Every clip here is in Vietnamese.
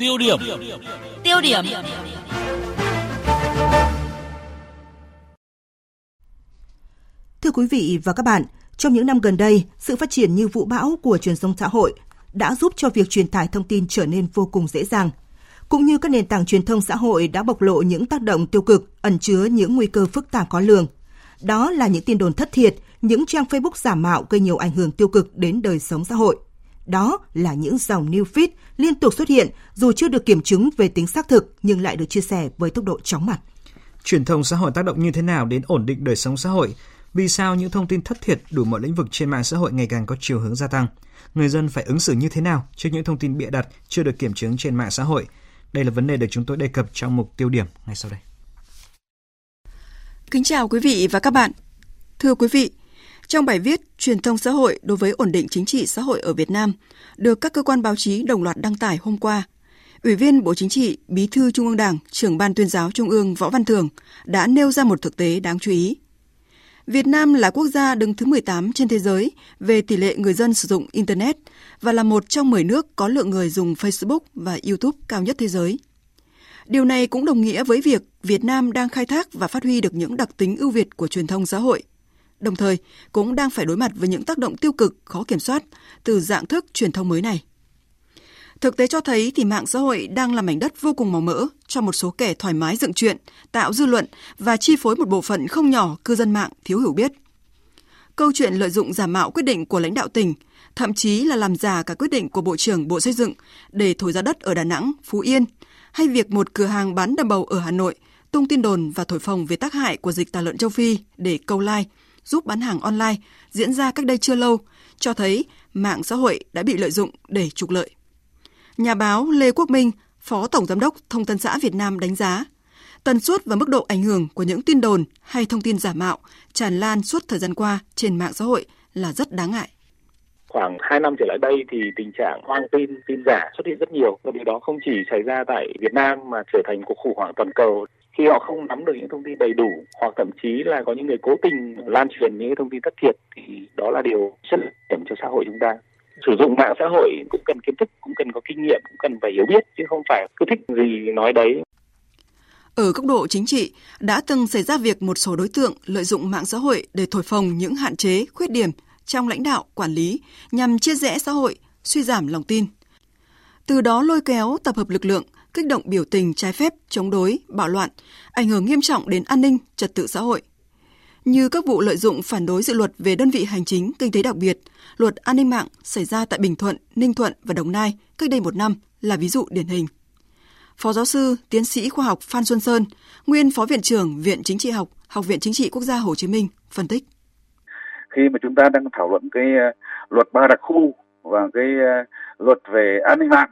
Tiêu điểm. Tiêu điểm. Thưa quý vị và các bạn, trong những năm gần đây, sự phát triển như vũ bão của truyền thông xã hội đã giúp cho việc truyền tải thông tin trở nên vô cùng dễ dàng. Cũng như các nền tảng truyền thông xã hội đã bộc lộ những tác động tiêu cực, ẩn chứa những nguy cơ phức tạp khó lường. Đó là những tin đồn thất thiệt, những trang Facebook giả mạo gây nhiều ảnh hưởng tiêu cực đến đời sống xã hội. Đó là những dòng new feed liên tục xuất hiện dù chưa được kiểm chứng về tính xác thực nhưng lại được chia sẻ với tốc độ chóng mặt. Truyền thông xã hội tác động như thế nào đến ổn định đời sống xã hội? Vì sao những thông tin thất thiệt đủ mọi lĩnh vực trên mạng xã hội ngày càng có chiều hướng gia tăng? Người dân phải ứng xử như thế nào trước những thông tin bịa đặt chưa được kiểm chứng trên mạng xã hội? Đây là vấn đề được chúng tôi đề cập trong mục tiêu điểm ngay sau đây. Kính chào quý vị và các bạn. Thưa quý vị, trong bài viết Truyền thông xã hội đối với ổn định chính trị xã hội ở Việt Nam được các cơ quan báo chí đồng loạt đăng tải hôm qua, Ủy viên Bộ Chính trị, Bí thư Trung ương Đảng, trưởng Ban tuyên giáo Trung ương Võ Văn Thường đã nêu ra một thực tế đáng chú ý. Việt Nam là quốc gia đứng thứ 18 trên thế giới về tỷ lệ người dân sử dụng Internet và là một trong 10 nước có lượng người dùng Facebook và YouTube cao nhất thế giới. Điều này cũng đồng nghĩa với việc Việt Nam đang khai thác và phát huy được những đặc tính ưu việt của truyền thông xã hội, đồng thời cũng đang phải đối mặt với những tác động tiêu cực khó kiểm soát từ dạng thức truyền thông mới này. Thực tế cho thấy thì mạng xã hội đang là mảnh đất vô cùng màu mỡ cho một số kẻ thoải mái dựng chuyện, tạo dư luận và chi phối một bộ phận không nhỏ cư dân mạng thiếu hiểu biết. Câu chuyện lợi dụng giả mạo quyết định của lãnh đạo tỉnh, thậm chí là làm giả cả quyết định của Bộ trưởng Bộ Xây dựng để thổi giá đất ở Đà Nẵng, Phú Yên, hay việc một cửa hàng bán đầm bầu ở Hà Nội tung tin đồn và thổi phồng về tác hại của dịch tả lợn châu Phi để câu like, giúp bán hàng online diễn ra cách đây chưa lâu, cho thấy mạng xã hội đã bị lợi dụng để trục lợi. Nhà báo Lê Quốc Minh, Phó Tổng Giám đốc Thông tấn xã Việt Nam đánh giá, tần suất và mức độ ảnh hưởng của những tin đồn hay thông tin giả mạo tràn lan suốt thời gian qua trên mạng xã hội là rất đáng ngại. Khoảng 2 năm trở lại đây thì tình trạng hoang tin, tin giả xuất hiện rất nhiều và điều đó không chỉ xảy ra tại Việt Nam mà trở thành cuộc khủng hoảng toàn cầu khi họ không nắm được những thông tin đầy đủ hoặc thậm chí là có những người cố tình lan truyền những thông tin thất thiệt thì đó là điều rất hiểm cho xã hội chúng ta sử dụng mạng xã hội cũng cần kiến thức cũng cần có kinh nghiệm cũng cần phải hiểu biết chứ không phải cứ thích gì nói đấy ở góc độ chính trị, đã từng xảy ra việc một số đối tượng lợi dụng mạng xã hội để thổi phồng những hạn chế, khuyết điểm trong lãnh đạo, quản lý nhằm chia rẽ xã hội, suy giảm lòng tin. Từ đó lôi kéo tập hợp lực lượng, kích động biểu tình trái phép, chống đối, bạo loạn, ảnh hưởng nghiêm trọng đến an ninh, trật tự xã hội. Như các vụ lợi dụng phản đối dự luật về đơn vị hành chính kinh tế đặc biệt, luật an ninh mạng xảy ra tại Bình Thuận, Ninh Thuận và Đồng Nai cách đây một năm là ví dụ điển hình. Phó giáo sư, tiến sĩ khoa học Phan Xuân Sơn, nguyên Phó Viện trưởng Viện Chính trị học, Học viện Chính trị Quốc gia Hồ Chí Minh, phân tích. Khi mà chúng ta đang thảo luận cái ờ, luật ba đặc khu và cái ờ, luật về an ninh mạng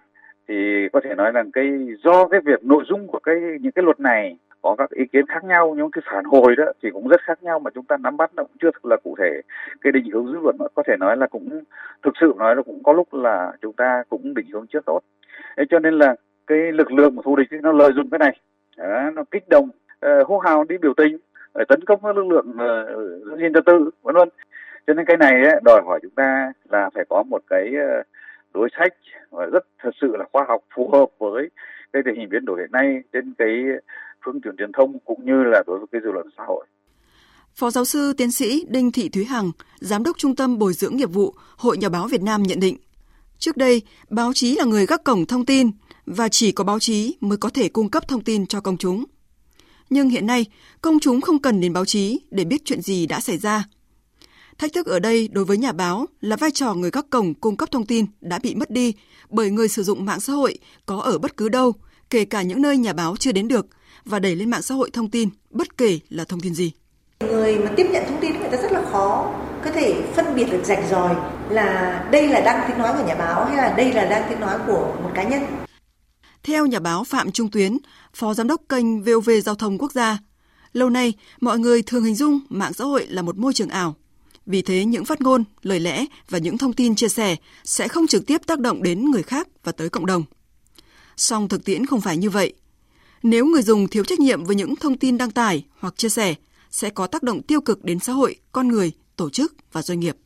thì có thể nói là cái do cái việc nội dung của cái những cái luật này có các ý kiến khác nhau nhưng cái phản hồi đó thì cũng rất khác nhau mà chúng ta nắm bắt nó cũng chưa thực là cụ thể. Cái định hướng dư luận có thể nói là cũng thực sự nói là cũng có lúc là chúng ta cũng định hướng chưa tốt. Thế cho nên là cái lực lượng thù địch nó lợi dụng cái này đó, nó kích động uh, hô hào đi biểu tình để tấn công các lực lượng uh, gìn trật tự vân vân. Cho nên cái này ấy, đòi hỏi chúng ta là phải có một cái uh, đối sách và rất thật sự là khoa học phù hợp với cái tình hình biến đổi hiện nay trên cái phương tiện truyền thông cũng như là đối với cái dư luận xã hội. Phó giáo sư tiến sĩ Đinh Thị Thúy Hằng, Giám đốc Trung tâm Bồi dưỡng nghiệp vụ Hội Nhà báo Việt Nam nhận định, trước đây, báo chí là người gác cổng thông tin và chỉ có báo chí mới có thể cung cấp thông tin cho công chúng. Nhưng hiện nay, công chúng không cần đến báo chí để biết chuyện gì đã xảy ra. Thách thức ở đây đối với nhà báo là vai trò người gác cổng cung cấp thông tin đã bị mất đi bởi người sử dụng mạng xã hội có ở bất cứ đâu, kể cả những nơi nhà báo chưa đến được và đẩy lên mạng xã hội thông tin, bất kể là thông tin gì. Người mà tiếp nhận thông tin người ta rất là khó có thể phân biệt được rạch ròi là đây là đang tiếng nói của nhà báo hay là đây là đang tiếng nói của một cá nhân. Theo nhà báo Phạm Trung Tuyến, Phó Giám đốc kênh VOV Giao thông Quốc gia, lâu nay mọi người thường hình dung mạng xã hội là một môi trường ảo. Vì thế những phát ngôn, lời lẽ và những thông tin chia sẻ sẽ không trực tiếp tác động đến người khác và tới cộng đồng. Song thực tiễn không phải như vậy. Nếu người dùng thiếu trách nhiệm với những thông tin đăng tải hoặc chia sẻ, sẽ có tác động tiêu cực đến xã hội, con người, tổ chức và doanh nghiệp.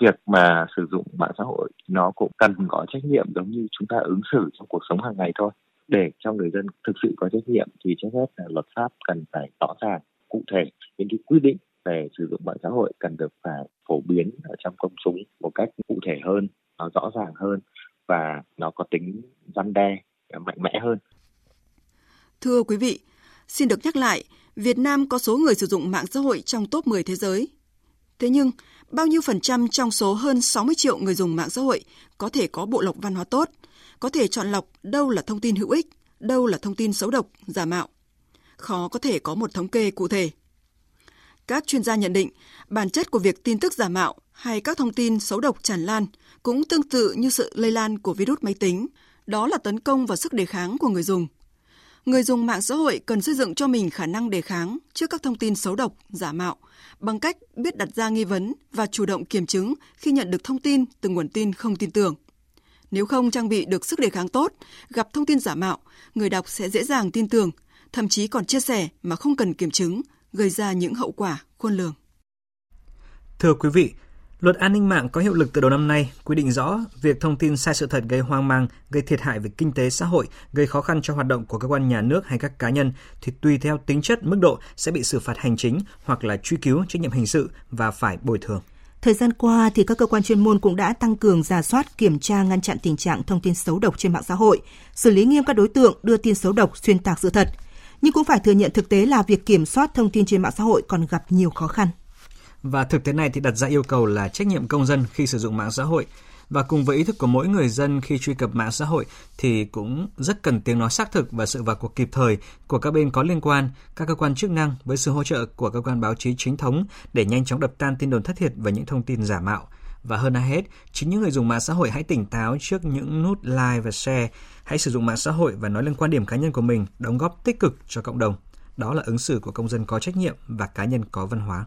việc mà sử dụng mạng xã hội nó cũng cần có trách nhiệm giống như chúng ta ứng xử trong cuộc sống hàng ngày thôi để cho người dân thực sự có trách nhiệm thì trước hết là luật pháp cần phải rõ ràng cụ thể những cái quy định về sử dụng mạng xã hội cần được phải phổ biến ở trong công chúng một cách cụ thể hơn nó rõ ràng hơn và nó có tính răn đe mạnh mẽ hơn Thưa quý vị, xin được nhắc lại, Việt Nam có số người sử dụng mạng xã hội trong top 10 thế giới. Thế nhưng, bao nhiêu phần trăm trong số hơn 60 triệu người dùng mạng xã hội có thể có bộ lọc văn hóa tốt, có thể chọn lọc đâu là thông tin hữu ích, đâu là thông tin xấu độc, giả mạo. Khó có thể có một thống kê cụ thể. Các chuyên gia nhận định, bản chất của việc tin tức giả mạo hay các thông tin xấu độc tràn lan cũng tương tự như sự lây lan của virus máy tính, đó là tấn công vào sức đề kháng của người dùng – Người dùng mạng xã hội cần xây dựng cho mình khả năng đề kháng trước các thông tin xấu độc, giả mạo bằng cách biết đặt ra nghi vấn và chủ động kiểm chứng khi nhận được thông tin từ nguồn tin không tin tưởng. Nếu không trang bị được sức đề kháng tốt, gặp thông tin giả mạo, người đọc sẽ dễ dàng tin tưởng, thậm chí còn chia sẻ mà không cần kiểm chứng, gây ra những hậu quả khôn lường. Thưa quý vị, Luật an ninh mạng có hiệu lực từ đầu năm nay, quy định rõ việc thông tin sai sự thật gây hoang mang, gây thiệt hại về kinh tế xã hội, gây khó khăn cho hoạt động của cơ quan nhà nước hay các cá nhân thì tùy theo tính chất, mức độ sẽ bị xử phạt hành chính hoặc là truy cứu trách nhiệm hình sự và phải bồi thường. Thời gian qua thì các cơ quan chuyên môn cũng đã tăng cường giả soát, kiểm tra ngăn chặn tình trạng thông tin xấu độc trên mạng xã hội, xử lý nghiêm các đối tượng đưa tin xấu độc xuyên tạc sự thật. Nhưng cũng phải thừa nhận thực tế là việc kiểm soát thông tin trên mạng xã hội còn gặp nhiều khó khăn. Và thực tế này thì đặt ra yêu cầu là trách nhiệm công dân khi sử dụng mạng xã hội và cùng với ý thức của mỗi người dân khi truy cập mạng xã hội thì cũng rất cần tiếng nói xác thực và sự vào cuộc kịp thời của các bên có liên quan, các cơ quan chức năng với sự hỗ trợ của cơ quan báo chí chính thống để nhanh chóng đập tan tin đồn thất thiệt và những thông tin giả mạo. Và hơn ai hết, chính những người dùng mạng xã hội hãy tỉnh táo trước những nút like và share. Hãy sử dụng mạng xã hội và nói lên quan điểm cá nhân của mình, đóng góp tích cực cho cộng đồng. Đó là ứng xử của công dân có trách nhiệm và cá nhân có văn hóa.